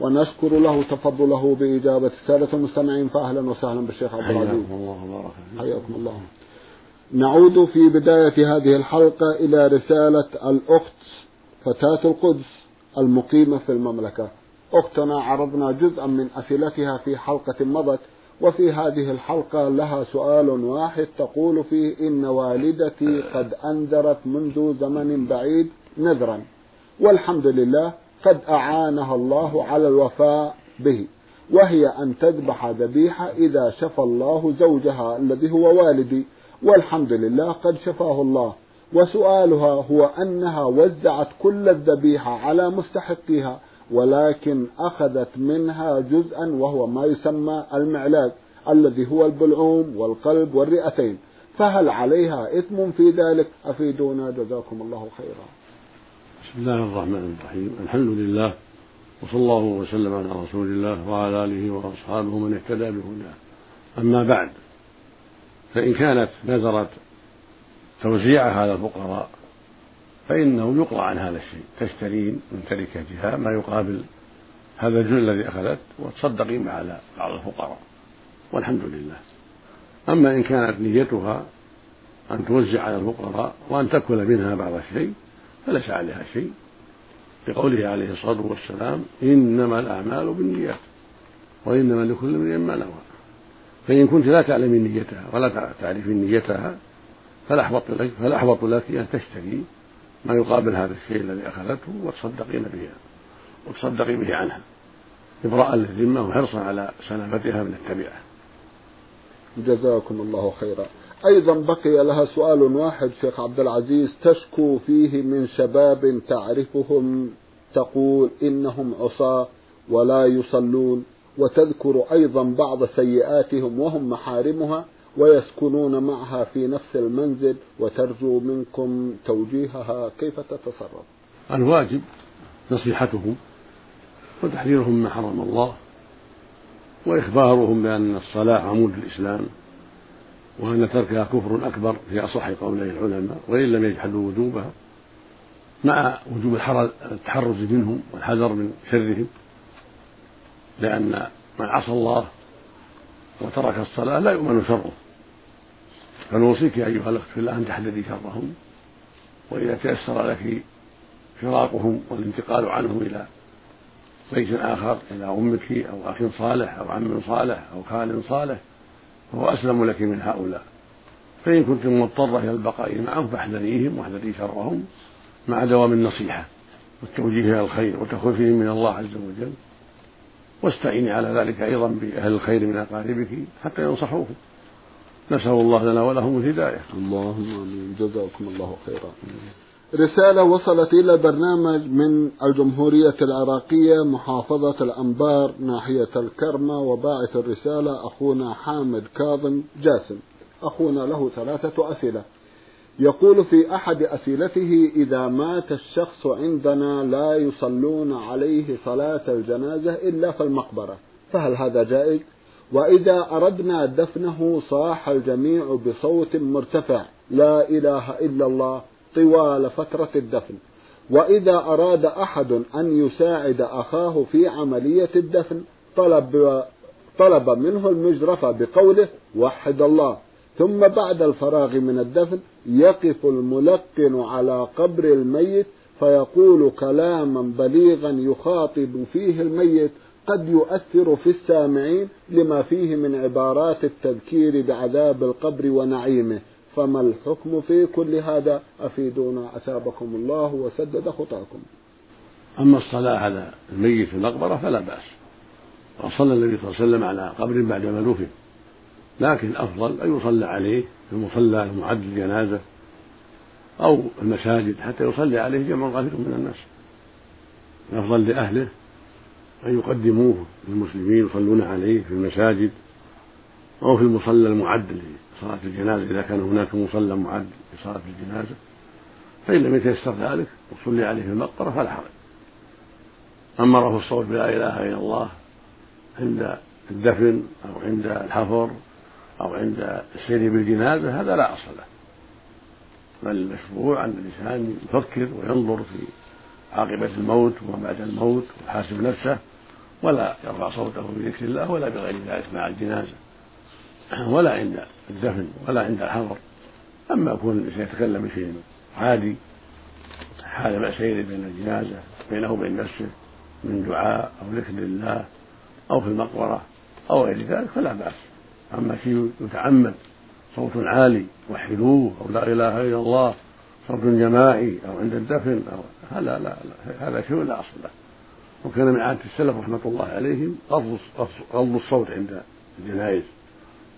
ونشكر له تفضله بإجابة السادة المستمعين فأهلا وسهلا بالشيخ عبد العزيز. حياكم الله وبارك حياكم الله. نعود في بداية هذه الحلقة إلى رسالة الأخت فتاة القدس المقيمة في المملكة. أختنا عرضنا جزءا من أسئلتها في حلقة مضت وفي هذه الحلقة لها سؤال واحد تقول فيه إن والدتي قد أنذرت منذ زمن بعيد نذرا. والحمد لله قد أعانها الله على الوفاء به وهي أن تذبح ذبيحة إذا شفى الله زوجها الذي هو والدي والحمد لله قد شفاه الله. وسؤالها هو أنها وزعت كل الذبيحة على مستحقيها ولكن أخذت منها جزءا وهو ما يسمى المعلاج الذي هو البلعوم والقلب والرئتين. فهل عليها إثم في ذلك؟ أفيدونا جزاكم الله خيرا. بسم الله الرحمن الرحيم. الحمد لله وصلى الله وسلم على رسول الله وعلى آله وأصحابه من اهتدى بهداه. أما بعد فإن كانت نذرت توزيعها على الفقراء فإنه يقرأ عن هذا الشيء. تشترين من تركتها ما يقابل هذا الجزء الذي أخذت وتصدقين على بعض الفقراء. والحمد لله. أما إن كانت نيتها أن توزع على الفقراء وأن تأكل منها بعض الشيء فليس عليها شيء. لقوله عليه الصلاة والسلام إنما الأعمال بالنيات وإنما لكل امرئ ما نوى. فإن كنت لا تعلمين نيتها ولا تعرفين نيتها فالأحوط لك فالأحوط لك أن تشتري ما يقابل هذا الشيء الذي أخذته وتصدقين به وتصدقي به عنها. إبراء للذمة وحرصا على سلامتها من التبعة. جزاكم الله خيرا. أيضا بقي لها سؤال واحد شيخ عبد العزيز تشكو فيه من شباب تعرفهم تقول إنهم عصاة ولا يصلون وتذكر أيضا بعض سيئاتهم وهم محارمها ويسكنون معها في نفس المنزل وترجو منكم توجيهها. كيف تتصرف؟ الواجب نصيحتهم وتحذيرهم مما حرم الله وإخبارهم بأن الصلاة عمود الإسلام. وأن تركها كفر أكبر في أصح قولي العلماء وإن لم يجحدوا وجوبها مع وجوب التحرز منهم والحذر من شرهم لأن من عصى الله وترك الصلاة لا يؤمن شره. فنوصيك أيها الأخت في الله أن تحذري شرهم وإذا تيسر لك فراقهم والانتقال عنهم إلى بيت آخر إلى أمك أو أخ صالح أو عم صالح أو خال صالح فهو أسلم لك من هؤلاء. فإن كنت مضطرة إلى البقاء معهم فاحذريهم واحذري شرهم مع دوام النصيحة والتوجيه إلى الخير وتخوفهم من الله عز وجل. واستعيني على ذلك أيضا بأهل الخير من أقاربك حتى ينصحوكم نسأل الله لنا ولهم الهداية. اللهم آمين. جزاكم الله خيرا. رسالة وصلت إلى البرنامج من الجمهورية العراقية محافظة الأنبار ناحية الكرمة وباعث الرسالة أخونا حامد كاظم جاسم أخونا له ثلاثة أسئلة يقول في أحد أسئلته إذا مات الشخص عندنا لا يصلون عليه صلاة الجنازة إلا في المقبرة فهل هذا جائز؟ وإذا أردنا دفنه صاح الجميع بصوت مرتفع لا إله إلا الله طوال فترة الدفن. وإذا أراد أحد أن يساعد أخاه في عملية الدفن طلب طلب منه المجرفة بقوله وحد الله. ثم بعد الفراغ من الدفن يقف الملقن على قبر الميت فيقول كلاما بليغا يخاطب فيه الميت. قد يؤثر في السامعين لما فيه من عبارات التذكير بعذاب القبر ونعيمه. فما الحكم في كل هذا؟ أفيدونا. أثابكم الله وسدد خطاكم. أما الصلاة على الميت في المقبرة فلا بأس. وصلى النبي صلى الله عليه وسلم على قبر بعدما دفن لكن الأفضل أن يصلى عليه في المصلى المعد للجنازة أو المساجد حتى يصلي عليه جمع غفير من الناس. الأفضل لأهله أن يقدموه للمسلمين يصلون عليه في المساجد أو في المصلى المعد لصلاة الجنازة إذا كان هناك مصلى معد لصلاة الجنازة فإن لم يتيسر ذلك وصلي عليه في المقبرة فلا حرج. أما رفع الصوت بلا إله إلا الله عند الدفن أو عند الحفر أو عند السير بالجنازة هذا لا أصل له. بل المشروع أن الإنسان يفكر وينظر في عاقبة الموت وما بعد الموت ويحاسب نفسه ولا يرفع صوته بذكر الله ولا بغير ذلك مع الجنازة. ولا عند الدفن ولا عند الحضر أما يكون الإنسان يتكلم بشيء عادي حال سيره بين الجنازة بينه وبين نفسه من دعاء أو ذكر لله أو في المقبرة أو غير ذلك فلا بأس. أما شيء يتعمد صوت عالي وحدوه أو لا إله إلا الله صوت جماعي أو عند الدفن أو هذا لا, لا هذا شيء لا أصل له. وكان من عادة السلف رحمة الله عليهم غض الصوت عند الجنائز.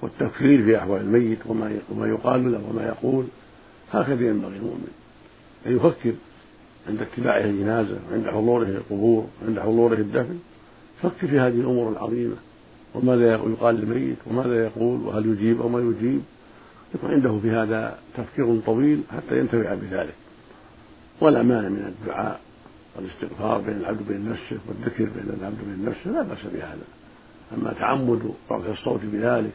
والتفكير في أحوال الميت وما يقال له وما يقول هكذا ينبغي المؤمن أن يفكر عند اتباعه الجنازة وعند حضوره القبور وعند حضوره الدفن. فكر في هذه الأمور العظيمة. وماذا يقال للميت؟ وماذا يقول؟ وهل يجيب أو ما يجيب؟ يكون عنده في هذا تفكير طويل حتى ينتفع بذلك. ولا مانع من الدعاء والاستغفار بين العبد وبين نفسه والذكر بين العبد وبين نفسه لا بأس بهذا. أما تعمد رفع الصوت بذلك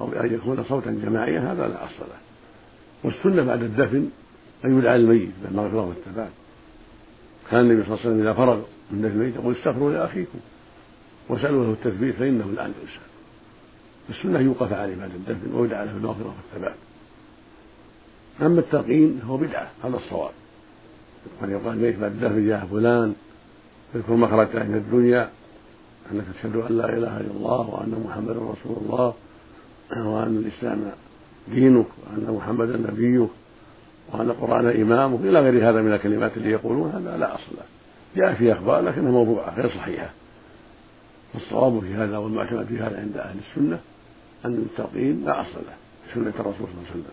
أو بأن يكون صوتا جماعيا هذا لا أصل له. والسنة بعد الدفن أن يدعى الميت بالمغفرة والثبات كان النبي صلى الله عليه وسلم إذا فرغ من دفن الميت يقول استغفروا لأخيكم وسألوا له التثبيت فإنه الآن يسأل السنة يوقف عليه بعد الدفن ويدعى له بالمغفرة والثبات أما التلقين فهو بدعة على الصواب. قد يقال الميت بعد الدفن يا فلان اذكر مخرجك من الدنيا أنك تشهد أن لا إله إلا الله وأن محمدا رسول الله. وأن الإسلام دينك وأن محمدا نبيك وأن القرآن إمامك إلى غير هذا من الكلمات اللي يقولون هذا لا أصل له. جاء في أخبار لكنها موضوعة غير صحيحة. والصواب في هذا والمعتمد في هذا عند أهل السنة أن التلقين لا أصل له سنة الرسول صلى الله عليه وسلم.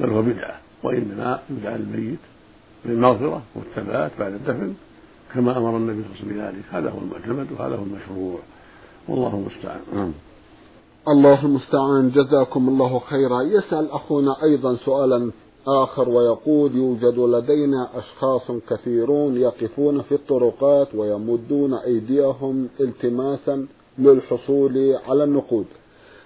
بل هو بدعة وإنما يدعى الميت بالمغفرة والثبات بعد الدفن كما أمر النبي صلى الله عليه وسلم بذلك. هذا هو المعتمد وهذا هو المشروع. والله المستعان. نعم. الله المستعان. جزاكم الله خيرا. يسأل أخونا أيضا سؤالا آخر ويقول يوجد لدينا أشخاص كثيرون يقفون في الطرقات ويمدون أيديهم التماسا للحصول على النقود.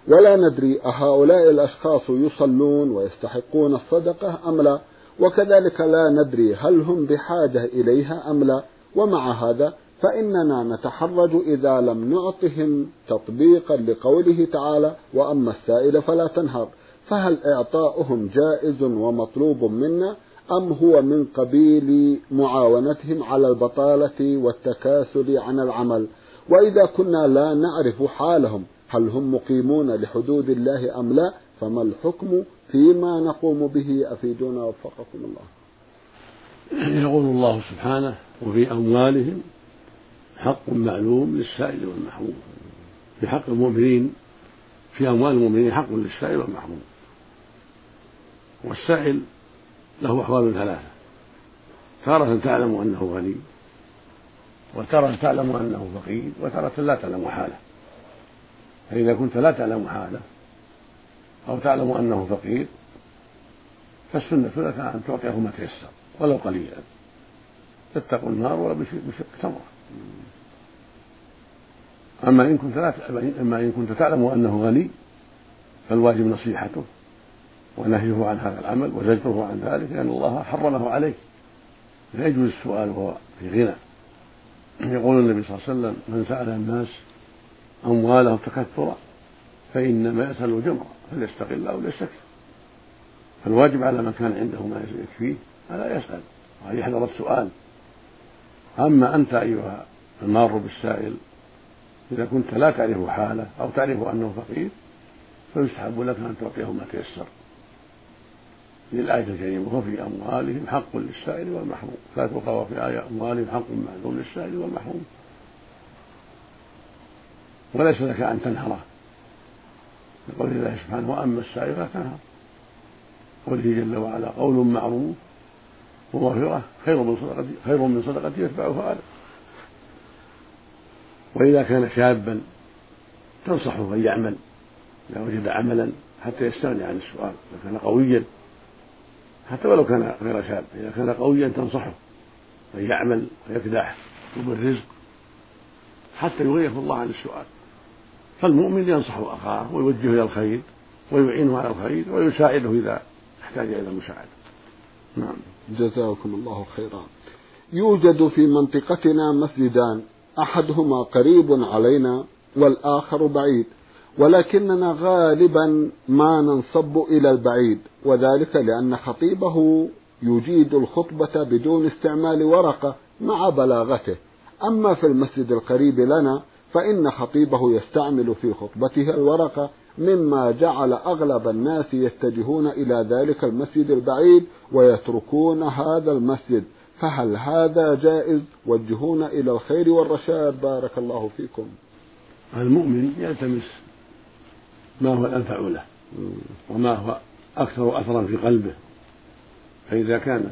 ولا ندري أهؤلاء الأشخاص يصلون ويستحقون الصدقة أم لا وكذلك لا ندري هل هم بحاجة إليها أم لا ومع هذا فإننا نتحرج إذا لم نعطهم تطبيقا لقوله تعالى وأما السائل فلا تنهر. فهل إعطاؤهم جائز ومطلوب منا أم هو من قبيل معاونتهم على البطالة والتكاسل عن العمل؟ وإذا كنا لا نعرف حالهم هل هم مقيمون لحدود الله أم لا؟ فما الحكم فيما نقوم به؟ أفيدونا وفقكم الله. يقول الله سبحانه وفي أموالهم حق معلوم للسائل والمحروم. في حق المؤمنين في أموال المؤمنين حق للسائل والمحروم. والسائل له أحوال ثلاثة. تارة تعلم أنه غني وتارة تعلم أنه فقير وتارة لا تعلم حاله. فإذا كنت لا تعلم حاله أو تعلم أنه فقير فالسنة لك أن تعطيه ما تيسر ولو قليلا. تتقوا النار ولا بشق تمرة أما إن كنت لا أما إن كنت تعلم أنه غني فالواجب نصيحته ونهيه عن هذا العمل وزجره عن ذلك لأن الله حرمه عليه لا يجوز السؤال وهو في غنى. يقول النبي صلى الله عليه وسلم من سأل الناس أموالهم تكثرا فإنما يسأل جمرا فليستقل أو ليستكثر فالواجب على من كان عنده ما يكفيه ألا يسأل. وأن يحذر السؤال. أما أنت أيها المار بالسائل إذا كنت لا تعرف حاله أو تعرف أنه فقير فيستحب لك أن تعطيه ما تيسر. للآية الكريمة وفي أموالهم حق للسائل والمحروم. فاتوقع وفي آية أموالهم حق معلوم للسائل والمحروم. وليس لك أن تنهره لقول الله سبحانه وأما السائل فلا تنهر. قوله جل وعلا قول معروف. ومغفرة خير من صدقة خير من صدقة يتبعها أذى وإذا كان شابا تنصحه أن يعمل. إذا وجد عملا حتى يستغني عن السؤال إذا كان قويا حتى ولو كان غير شاب إذا كان قويا تنصحه أن يعمل ويكدح يطلب الرزق حتى يغيث الله عن السؤال. فالمؤمن ينصح أخاه ويوجهه إلى الخير ويعينه على الخير ويساعده إذا احتاج إلى المساعدة. نعم. جزاكم الله خيرا. يوجد في منطقتنا مسجدان أحدهما قريب علينا والآخر بعيد ولكننا غالبا ما ننصب إلى البعيد وذلك لأن خطيبه يجيد الخطبة بدون استعمال ورقة مع بلاغته. أما في المسجد القريب لنا فإن خطيبه يستعمل في خطبته الورقة مما جعل أغلب الناس يتجهون إلى ذلك المسجد البعيد ويتركون هذا المسجد. فهل هذا جائز؟ وجهونا إلى الخير والرشاد. بارك الله فيكم. المؤمن يلتمس ما هو الأنفع له وما هو أكثر أثرا في قلبه. فإذا كان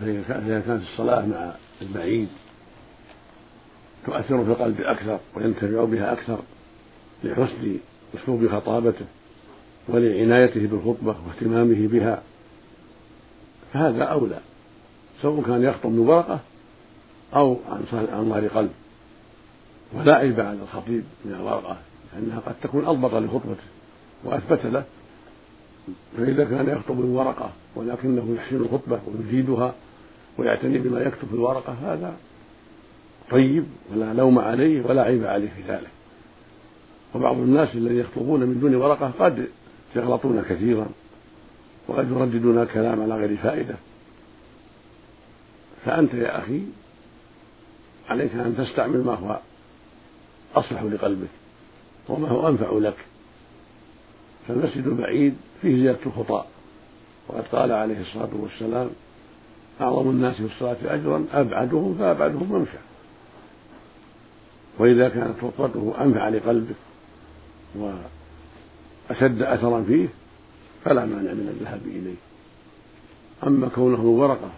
فإذا كانت الصلاة مع البعيد تؤثر في القلب أكثر وينتفع بها أكثر لحسن أسلوب خطابته ولعنايته بالخطبة واهتمامه بها. فهذا أولى سواء كان يخطب من ورقة أو عن ظهر قلب. ولا عيب على الخطيب من الورقة لأنها قد تكون أضبط لخطبته وأثبت له. فإذا كان يخطب من ورقة ولكنه يحسن الخطبة ويجيدها ويعتني بما يكتب في الورقة هذا طيب ولا لوم عليه ولا عيب عليه في ذلك. وبعض الناس الذين يخطبون من دون ورقة قد يغلطون كثيرا وقد يرددون الكلام على غير فائدة. فأنت يا أخي عليك أن تستعمل ما هو أصلح لقلبك وما هو أنفع لك. فالمسجد البعيد فيه زيادة الخطاء وقد قال عليه الصلاة والسلام أعظم الناس في الصلاة أجرا أبعدهم فأبعدهم ممشى وإذا كانت خطبته أنفع لقلبك وأشد أثرا فيه فلا مانع من الذهاب إليه. أما كونه ورقة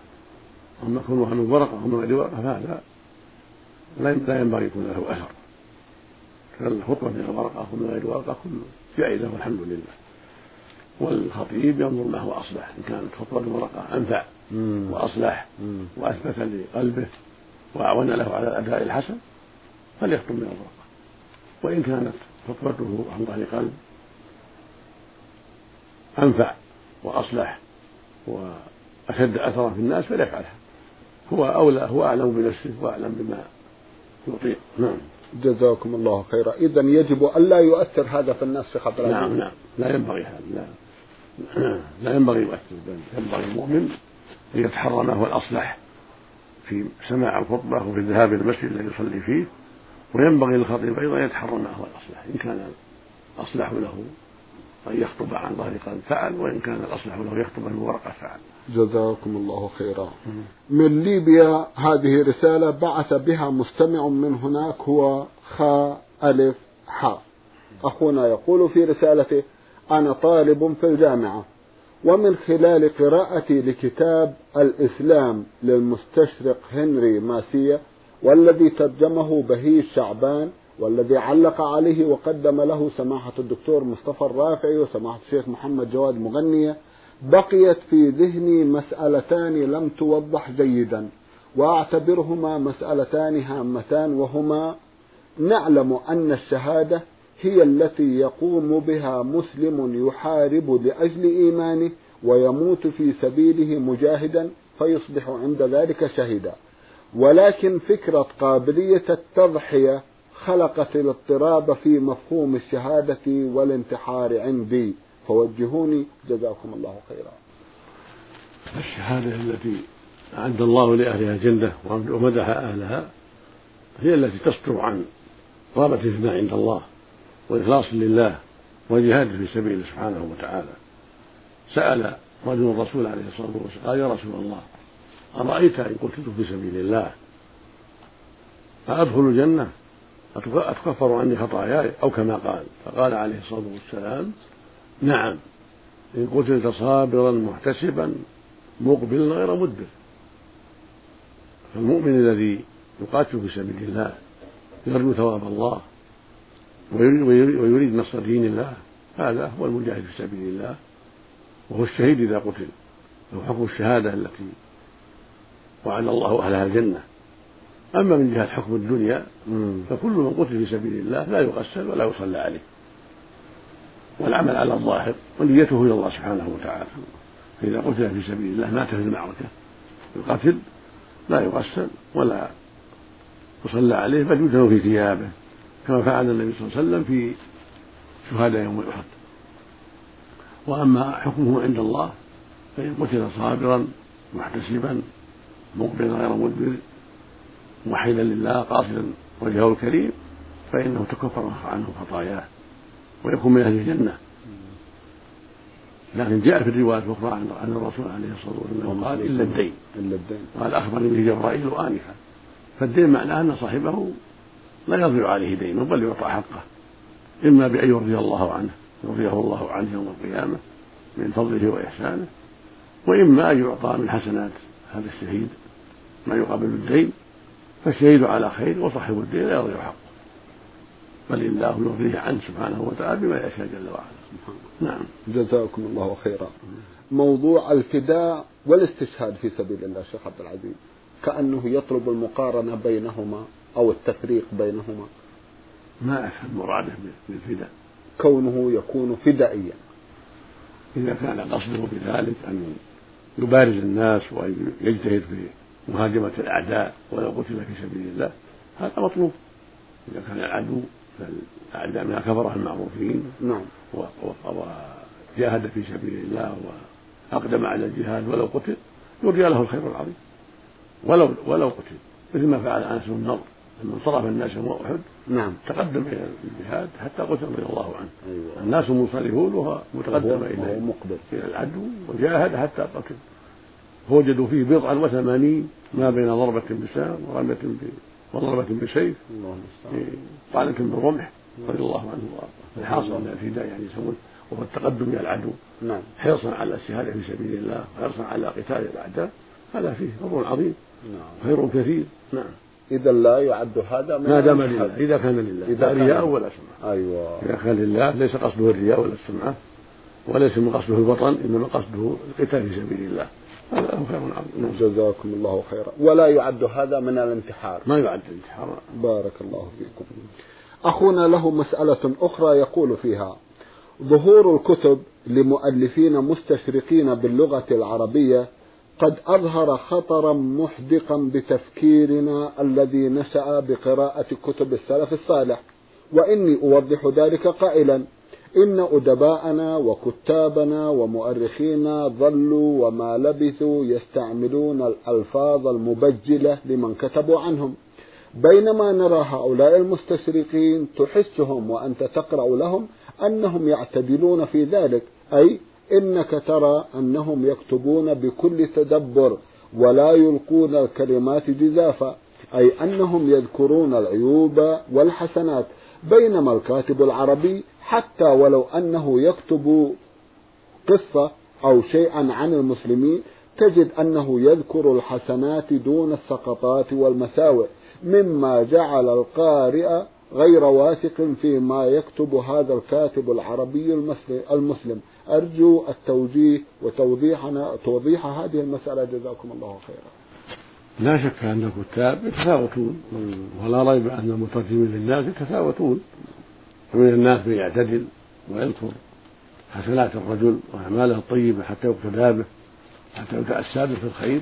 أما كونه من ورقة أو من غير ورقة فهذا لا ينبغي يكون له أثر. فالخطبة من الورقة ومن غير ورقة كله. جائزة والحمد لله. والخطيب ينظر ما هو أصلح إن كانت خطبة الورقة أنفع وأصلح وأثبت لقلبه وأعون له على الأداء الحسن فليخطب من الورقة. وإن كانت خطبته عن ظهر قلب أنفع وأصلح وأشد أثرا في الناس فليفعلها. هو أولى هو أعلم بنفسه وأعلم بما يطيق نعم. جزاكم الله خيرا. إذا يجب ألا يؤثر هذا في الناس في خطر نعم نعم. لا ينبغي هذا لا. لا ينبغي يؤثر. بل ينبغي المؤمن أن يتحرى ما هو الأصلح في سماع الخطبة وفي الذهاب إلى المسجد الذي يصلي فيه. وينبغي للخطيب أيضا يتحرى ما هو الأصلح إن كان الأصلح له أن يخطب عن ظهر قلب فعل وإن كان الأصلح له يخطب من ورقة فعل. جزاكم الله خيرا. من ليبيا هذه رسالة بعث بها مستمع من هناك هو خاء ألف حاء أخونا يقول في رسالته أنا طالب في الجامعة ومن خلال قراءتي لكتاب الإسلام للمستشرق هنري ماسية والذي ترجمه بهي شعبان والذي علق عليه وقدم له سماحة الدكتور مصطفى الرافعي وسماحة الشيخ محمد جواد مغنية بقيت في ذهني مسألتان لم توضح جيدا وأعتبرهما مسألتان هامتان وهما نعلم أن الشهادة هي التي يقوم بها مسلم يحارب لأجل إيمانه ويموت في سبيله مجاهدا فيصبح عند ذلك شهيدا. ولكن فكرة قابلية التضحية خلقت الاضطراب في مفهوم الشهادة والانتحار عندي. فوجهوني. جزاكم الله خيرا. الشهادة التي أعد الله لأهلها جنة ومدح أهلها هي التي تصدر عن رغبة فيما عند الله وإخلاص لله وجهاد في سبيله سبحانه وتعالى. سأل رجل الرسول عليه الصلاة والسلام قال يا رسول الله؟ أرأيت إن قتلت في سبيل الله؟ فأدخل الجنة. أتكفر عني خطاياي؟ أو كما قال. فقال عليه الصلاة والسلام نعم. إن قتلت صابرا محتسبا مقبلا غير مدبر. فالمؤمن الذي يقاتل في سبيل الله يرجو ثواب الله ويريد نصر دين الله هذا هو المجاهد في سبيل الله. وهو الشهيد إذا قتل. له حكم الشهادة التي وعد الله أهلها الجنة. أما من جهة حكم الدنيا فكل من قتل في سبيل الله لا يغسل ولا يصلى عليه. والعمل على الظاهر ونيته إلى الله سبحانه وتعالى. فإذا قتل في سبيل الله مات في المعركة. القتل لا يغسل ولا يصلى عليه بل يدفن في ثيابه كما فعل النبي صلى الله عليه وسلم في شهداء يوم أحد. وأما حكمه عند الله فإن قتل صابرا محتسبا مقبلا غير مدبر موحدا لله قاصدا وجهه الكريم فإنه تكفر عنه خطاياه ويكون من أهل الجنة. لكن جاء في الروايات الأخرى عن الرسول عليه الصلاة والسلام قال الا الدين الا الدين قال أخبرني به جبرائيل انفا فالدين معناه أن صاحبه لا يضيع عليه دينه بل يعطى حقه. إما بأن يرضي الله عنه يرضيه الله عنه يوم القيامة من فضله وإحسانه وإما أن يعطى من حسنات هذا الشهيد ما يقابل الدين فالشهيد على خير وصاحب الدين لا يضيع حقه. بل الله يرضيه عنه سبحانه وتعالى بما يشاء جل وعلا. نعم. جزاكم الله خيرا. موضوع الفداء والاستشهاد في سبيل الله شيخ عبد العزيز. كأنه يطلب المقارنة بينهما أو التفريق بينهما. ما أفهم مراده بالفداء. كونه يكون فدائيا. إذا كان قصده بذلك أن يبارز الناس وأن يجتهد في مهاجمة الأعداء ولو قتل في سبيل الله هذا مطلوب. إذا كان العدو فالأعداء من الكفرة المعروفين نعم. وجاهد في سبيل الله وأقدم على الجهاد ولو قتل يرجى له الخير العظيم. ولو ولو قتل مثل ما فعل أنس بن النضر لما انصرف الناس يوم أحد نعم. تقدم إلى الجهاد حتى قتل رضي الله عنه. أيوة. الناس منصرفون وهو متقدم إليه. مقبل. إلى العدو وجاهد حتى قتل. فوجدوا فيه بضعا وثمانين ما بين ضربة بسام ورمية وضربة بسيف طعنة بالرمح رضي الله عنه وأرضاه. الحاصل من الفداء يعني يسمون وهو التقدم إلى العدو. نعم. حرصا على الشهاده في سبيل الله وحرصا على قتال الأعداء هذا فيه فضل عظيم. نعم. خير كثير. نعم. إذا لا يعد هذا ما دام لله. إذا كان لله. إذا لا رياء ولا سمعة أيوة. إذا كان لله ليس قصده الرياء ولا السمعة وليس من قصده الوطن إنما قصده القتال في سبيل الله. هذا هو خير عظيم. نعم. جزاكم الله خيرا. ولا يعد هذا من الانتحار. ما يعد الانتحار بارك الله فيكم. أخونا له مسألة أخرى يقول فيها ظهور الكتب لمؤلفين مستشرقين باللغة العربية قد أظهر خطرا محدقا بتفكيرنا الذي نشأ بقراءة كتب السلف الصالح وإني أوضح ذلك قائلا إن أدباءنا وكتابنا ومؤرخينا ظلوا وما لبثوا يستعملون الألفاظ المبجلة لمن كتبوا عنهم. بينما نرى هؤلاء المستشرقين تحسهم وأنت تقرأ لهم أنهم يعتدلون في ذلك أي إنك ترى أنهم يكتبون بكل تدبر ولا يلقون الكلمات جزافا أي أنهم يذكرون العيوب والحسنات. بينما الكاتب العربي حتى ولو أنه يكتب قصة أو شيئا عن المسلمين تجد أنه يذكر الحسنات دون السقطات والمساوئ مما جعل القارئ غير واثق فيما يكتب هذا الكاتب العربي المسلم أرجو التوجيه وتوضيحنا توضيح هذه المسألة. جزاكم الله خيرا. لا شك أن الكتاب يتفاوتون ولا ريب أن المترجمين للناس يتفاوتون. فمن الناس من يعتدل ويذكر حسنات الرجل وأعماله الطيبة حتى يقتدى به حتى يتأسى به في الخير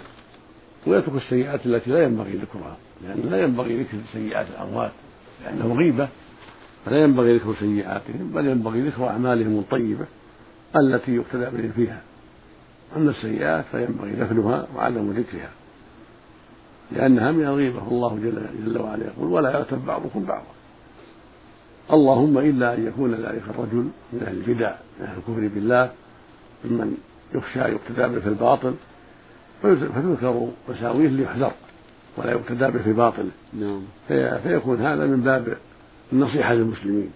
ويترك السيئات التي لا ينبغي ذكرها لأن لا ينبغي ذكر سيئات الأموات لأنه غيبة. فلا ينبغي ذكر سيئاتهم بل ينبغي ذكر أعمالهم الطيبة التي يقتدى بهم فيها. أما السيئات فينبغي ذكرها وعدم ذكرها. لأنها من الغيبة. والله جل, جل وعلا يقول ولا يغتب بعضكم بعضا. اللهم إلا أن يكون ذلك الرجل من أهل البدع من أهل الكفر بالله ممن يخشى يقتدى به في الباطل فتذكر مساويه ليحذر ولا يقتدى به في باطله. نعم. في فيكون هذا من باب النصيحة للمسلمين.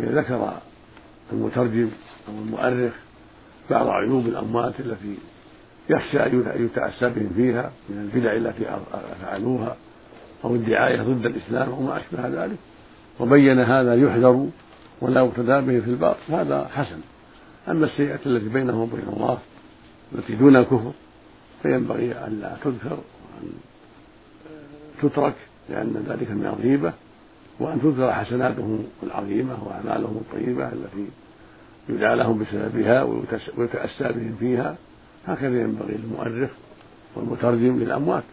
إذا ذكر المترجم أو المؤرخ بعض عيوب الأموات التي يخشى أن يتأسى بهم فيها من البدع التي فعلوها أو الدعاية ضد الإسلام أو ما أشبه ذلك. وبين هذا يحذر ولا يقتدى به في الباطل. هذا حسن. أما السيئات التي بينه وبين الله التي دون الكفر فينبغي أن لا تذكر وأن تترك لأن ذلك من الغيبة وأن تذكر حسناته العظيمة وأعماله الطيبة التي يدعى لهم بسببها ويتأسى بهم فيها. هكذا ينبغي للمؤرخ والمترجم للأموات.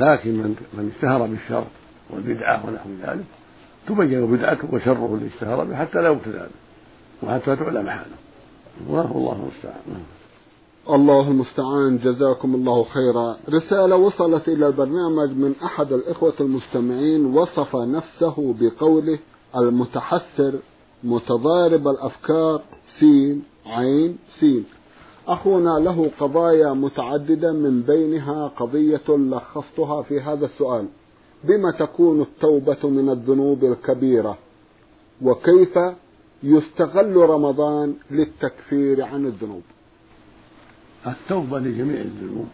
لكن من من اشتهر بالشر والبدعة ونحو ذلك تبين بدعته وشره الذي اشتهر به حتى لا يبتلى به وحتى تعلم حاله والله المستعان. الله المستعان. جزاكم الله خيرا. رسالة وصلت إلى البرنامج من أحد الإخوة المستمعين. وصف نفسه بقوله المتحسر متضارب الأفكار سين عين سين. أخونا له قضايا متعددة من بينها قضية لخصتها في هذا السؤال. بما تكون التوبة من الذنوب الكبيرة؟ وكيف يستغل رمضان للتكفير عن الذنوب؟ التوبة لجميع الذنوب.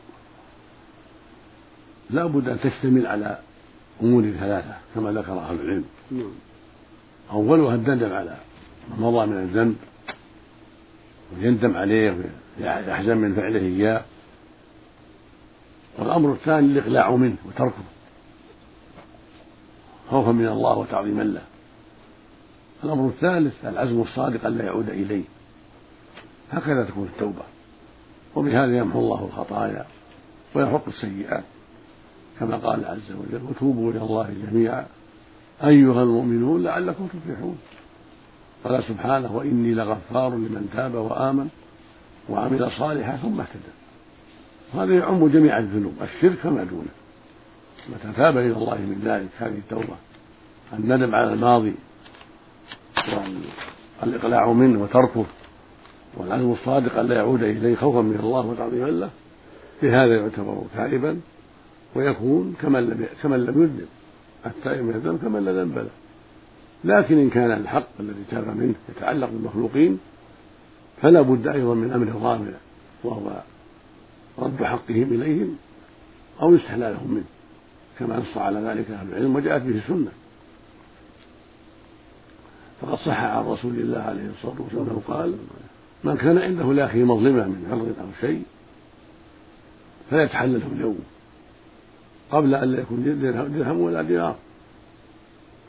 لا بد أن تشتمل على أمور ثلاثة كما ذكر أهل العلم. نعم. أولها الندم على ما مضى من الذنب ويندم عليه ويحزن من فعله إياه. والأمر الثاني الإقلاع منه وتركه خوفا من الله وتعظيما له. الأمر الثالث العزم الصادق ألا يعود إليه. هكذا تكون التوبة. وبهذا يمحو الله الخطايا ويحق السيئات. كما قال عز وجل وتوبوا إلى الله جميعا. أيها المؤمنون لعلكم تفلحون. قال سبحانه وإني لغفار لمن تاب وآمن. وعمل صالحا ثم اهتدى. هذا يعم جميع الذنوب الشرك فما دونه. متى تاب إلى الله من ذلك هذه التوبة. الندم على الماضي والإقلاع منه وتركه والعزم الصادق ألا يعود إليه خوفا من الله وتعظيما له بهذا يعتبر تائبا ويكون كمن لم كمن لم يذنب. التائب من الذنب كمن لا ذنب له. لكن إن كان الحق الذي تاب منه يتعلق بالمخلوقين فلا بد أيضا من أمر رابع وهو رد حقهم إليهم أو استحلالهم منه كما نص على ذلك أهل العلم وجاءت به السنة. فقد صح عن رسول الله عليه الصلاة والسلام أنه قال من كان عنده لأخيه مظلمة من عرض أو شيء فيتحلله اليوم قبل أن لا يكون درهم ولا دينار.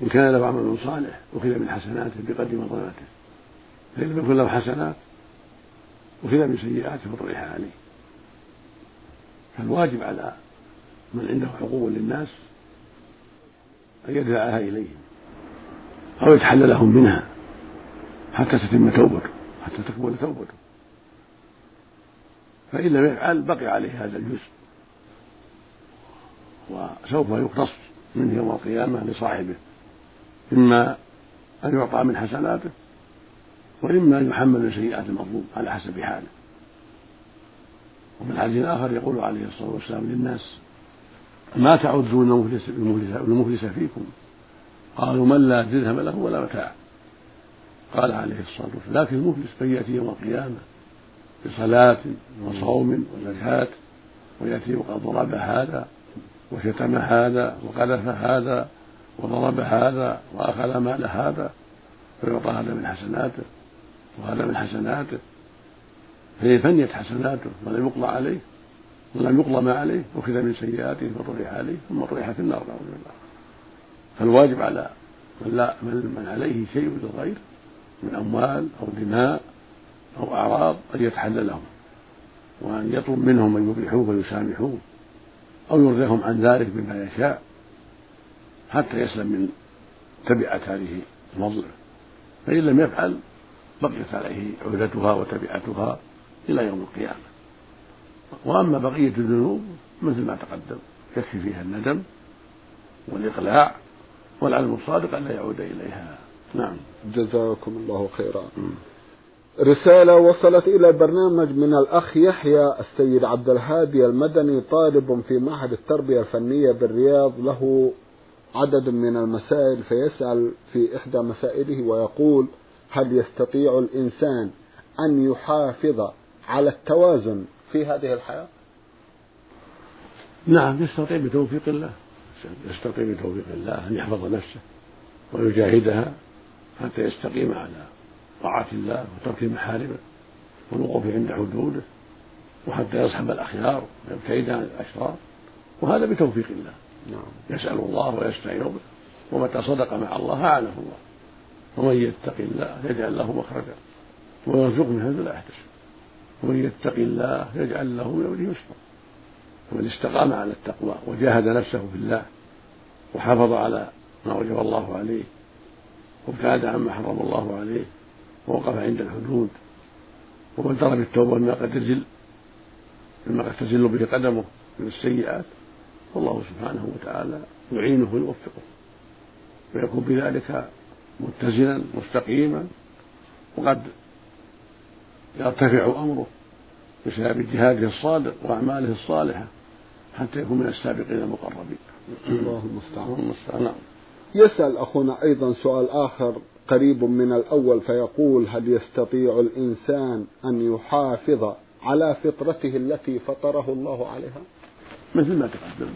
إن كان له عمل صالح أخذ من حسناته بقدر مظلمته فإن لم يكن له حسنات أخذ من سيئاته فطرح عليه فالواجب على من عنده حقوق للناس أن يدفعها إليهم أو يتحللهم منها حتى تتم توبته حتى تكمل توبته. فإن لم يفعل بقي عليه هذا الجزء. وسوف يقتص منه يوم القيامة لصاحبه إما أن يعطى من حسناته وإما أن يحمل سيئات المظلوم على حسب حاله. وفي الحديث الآخر يقول عليه الصلاة والسلام للناس ما تعدون المفلس فيكم؟ قالوا من لا درهم له ولا متاع. قال عليه الصلاة والسلام لكن المفلس من يأتي يوم القيامة بصلاة وصوم وزكاة ويأتي وقد ضرب هذا وشتم هذا وقذف هذا وضرب هذا وأخذ مال هذا فيعطى هذا من حسناته. وهذا من حسناته. فإن فنيت حسناته ولم يقضى عليه ولم يقضى ما عليه أخذ من سيئاته فطرح عليه ثم طرح في النار نعوذ بالله. فالواجب على من, لا من عليه شيء للغير من أموال أو دماء أو أعراض أن يتحللهم وأن يطلب منهم أن يبيحوه ويسامحوه أو يرضيهم عن ذلك بما يشاء حتى يسلم من تبعة هذه المظلمة فإن لم يفعل بقيت عليه عهدتها وتبعتها إلى يوم القيامة. وأما بقية الذنوب مثل ما تقدم يكفي فيها الندم والإقلاع والعلم الصادق أن لا يعود إليها. نعم. جزاكم الله خيرا. رسالة وصلت إلى البرنامج من الأخ يحيى السيد عبد الهادي المدني طالب في معهد التربية الفنية بالرياض له عدد من المسائل فيسأل في إحدى مسائله ويقول هل يستطيع الإنسان أن يحافظ على التوازن في هذه الحياة؟ نعم يستطيع بتوفيق الله. يستطيع بتوفيق الله أن يحفظ نفسه ويجاهدها حتى يستقيم على طاعة الله وترك محارمه والوقوف عند حدوده وحتى يصحب الأخيار ويبتعد عن الأشرار. وهذا بتوفيق الله. نعم. يسأل الله ويستعين به. ومتى صدق مع الله أعانه الله. ومن يتق الله يجعل له مخرجا ويرزقه من هذا لا يحتسب ومن يتق الله يجعل له من أمره يسرا ومن استقام على التقوى وجاهد نفسه في الله وحافظ على ما وجب الله عليه وابتعد عما حرم الله عليه ووقف عند الحدود وبدر بالتوبه مما قد تزل مما قد تزل به قدمه من السيئات فالله سبحانه وتعالى يعينه ويوفقه. ويكون بذلك متزنا مستقيما وقد يرتفع أمره بسبب جهاده الصادق وأعماله الصالحة حتى يكون من السابقين المقربين. الله المستعان. نعم. يسأل أخونا أيضا سؤال آخر قريب من الأول فيقول هل يستطيع الإنسان أن يحافظ على فطرته التي فطره الله عليها؟ مثل ما تقدم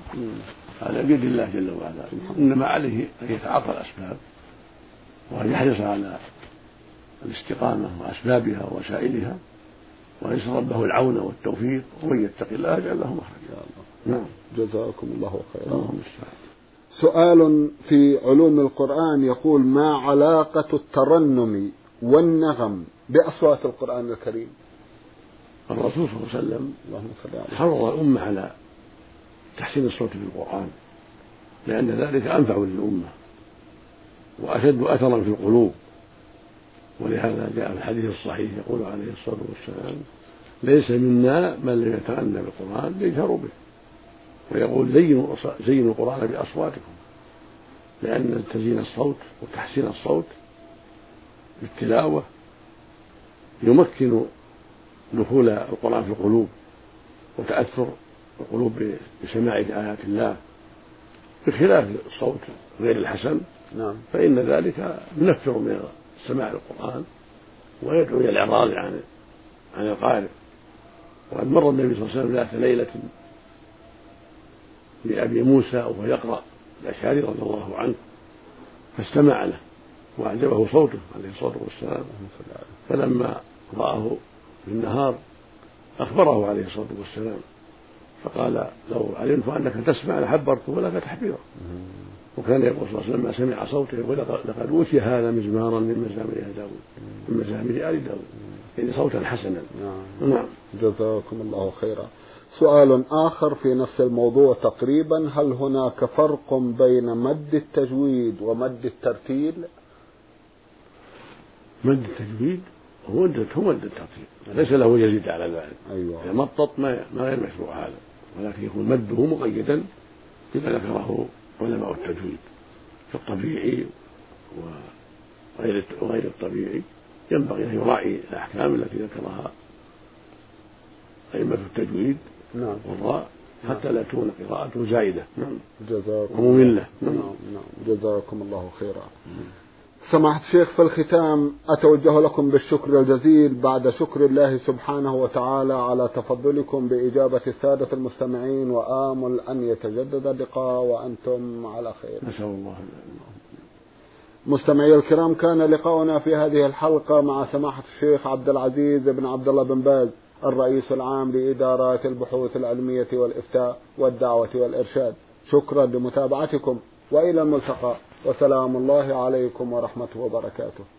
هذا بيد الله جل وعلا إنما عليه أن يتعاطى الأسباب وأن يحرص على الاستقامة وأسبابها ووسائلها ويسأل ربه العون والتوفيق ومن يتق الله يجعل له مخرجا. نعم. جزاكم الله خيرا. سؤال في علوم القرآن يقول ما علاقة الترنم والنغم بأصوات القرآن الكريم؟ الرسول صلى الله عليه وسلم اللهم صل عليه حرض الأمة على تحسين الصوت في القرآن لأن ذلك أنفع للأمة. وأشد أثرا في القلوب. ولهذا جاء في الحديث الصحيح يقول عليه الصلاة والسلام ليس منا من لم يتغنى بالقرآن يجهر به. ويقول زينوا زينوا القرآن بأصواتكم لأن تزيين الصوت وتحسين الصوت بالتلاوة يمكن دخول القرآن في القلوب وتأثر القلوب بسماع آيات الله بخلاف الصوت غير الحسن نعم. فإن ذلك ينفر من سماع القرآن ويدعو إلى الإعراض عن عن القارئ. وقد مر النبي صلى الله عليه وسلم ذات ليلة لأبي موسى وهو يقرأ الأشعري رضي الله عنه فاستمع له وأعجبه صوته عليه الصلاة والسلام. فلما رآه في النهار أخبره عليه الصلاة والسلام فقال لو علمت أنك تسمع لحبرته ولك تحبيرا وكان يقول صلى الله عليه وسلم ما سمع صوته يقول لقد أوتي هذا مزمارا من مزامير داود من مزامير آل داود. يعني صوتا حسنا. نعم. نعم. جزاكم الله خيرا. سؤال آخر في نفس الموضوع تقريبا هل هناك فرق بين مد التجويد ومد الترتيل؟ مد التجويد هو مد هو مد الترتيل. ليس له يزيد على ذلك. أيوة. مطط ما ما غير مشروع هذا. ولكن يكون مده مقيدا بما ذكره علماء التجويد كالطبيعي وغير وغير الطبيعي ينبغي أن يراعي الأحكام التي ذكرها أئمة التجويد نعم. والراء حتى لا تكون قراءته زائده نعم. جزاكم ومملة. نعم. نعم. جزاكم الله خيرا. سماحة الشيخ في الختام أتوجه لكم بالشكر الجزيل بعد شكر الله سبحانه وتعالى على تفضلكم بإجابة السادة المستمعين وآمل أن يتجدد اللقاء وأنتم على خير. نسأل الله. مستمعي الكرام كان لقاؤنا في هذه الحلقة مع سماحة الشيخ عبد العزيز بن عبد الله بن باز الرئيس العام لإدارات البحوث العلمية والإفتاء والدعوة والإرشاد. شكرا لمتابعتكم وإلى الملتقى. وسلام الله عليكم ورحمته وبركاته.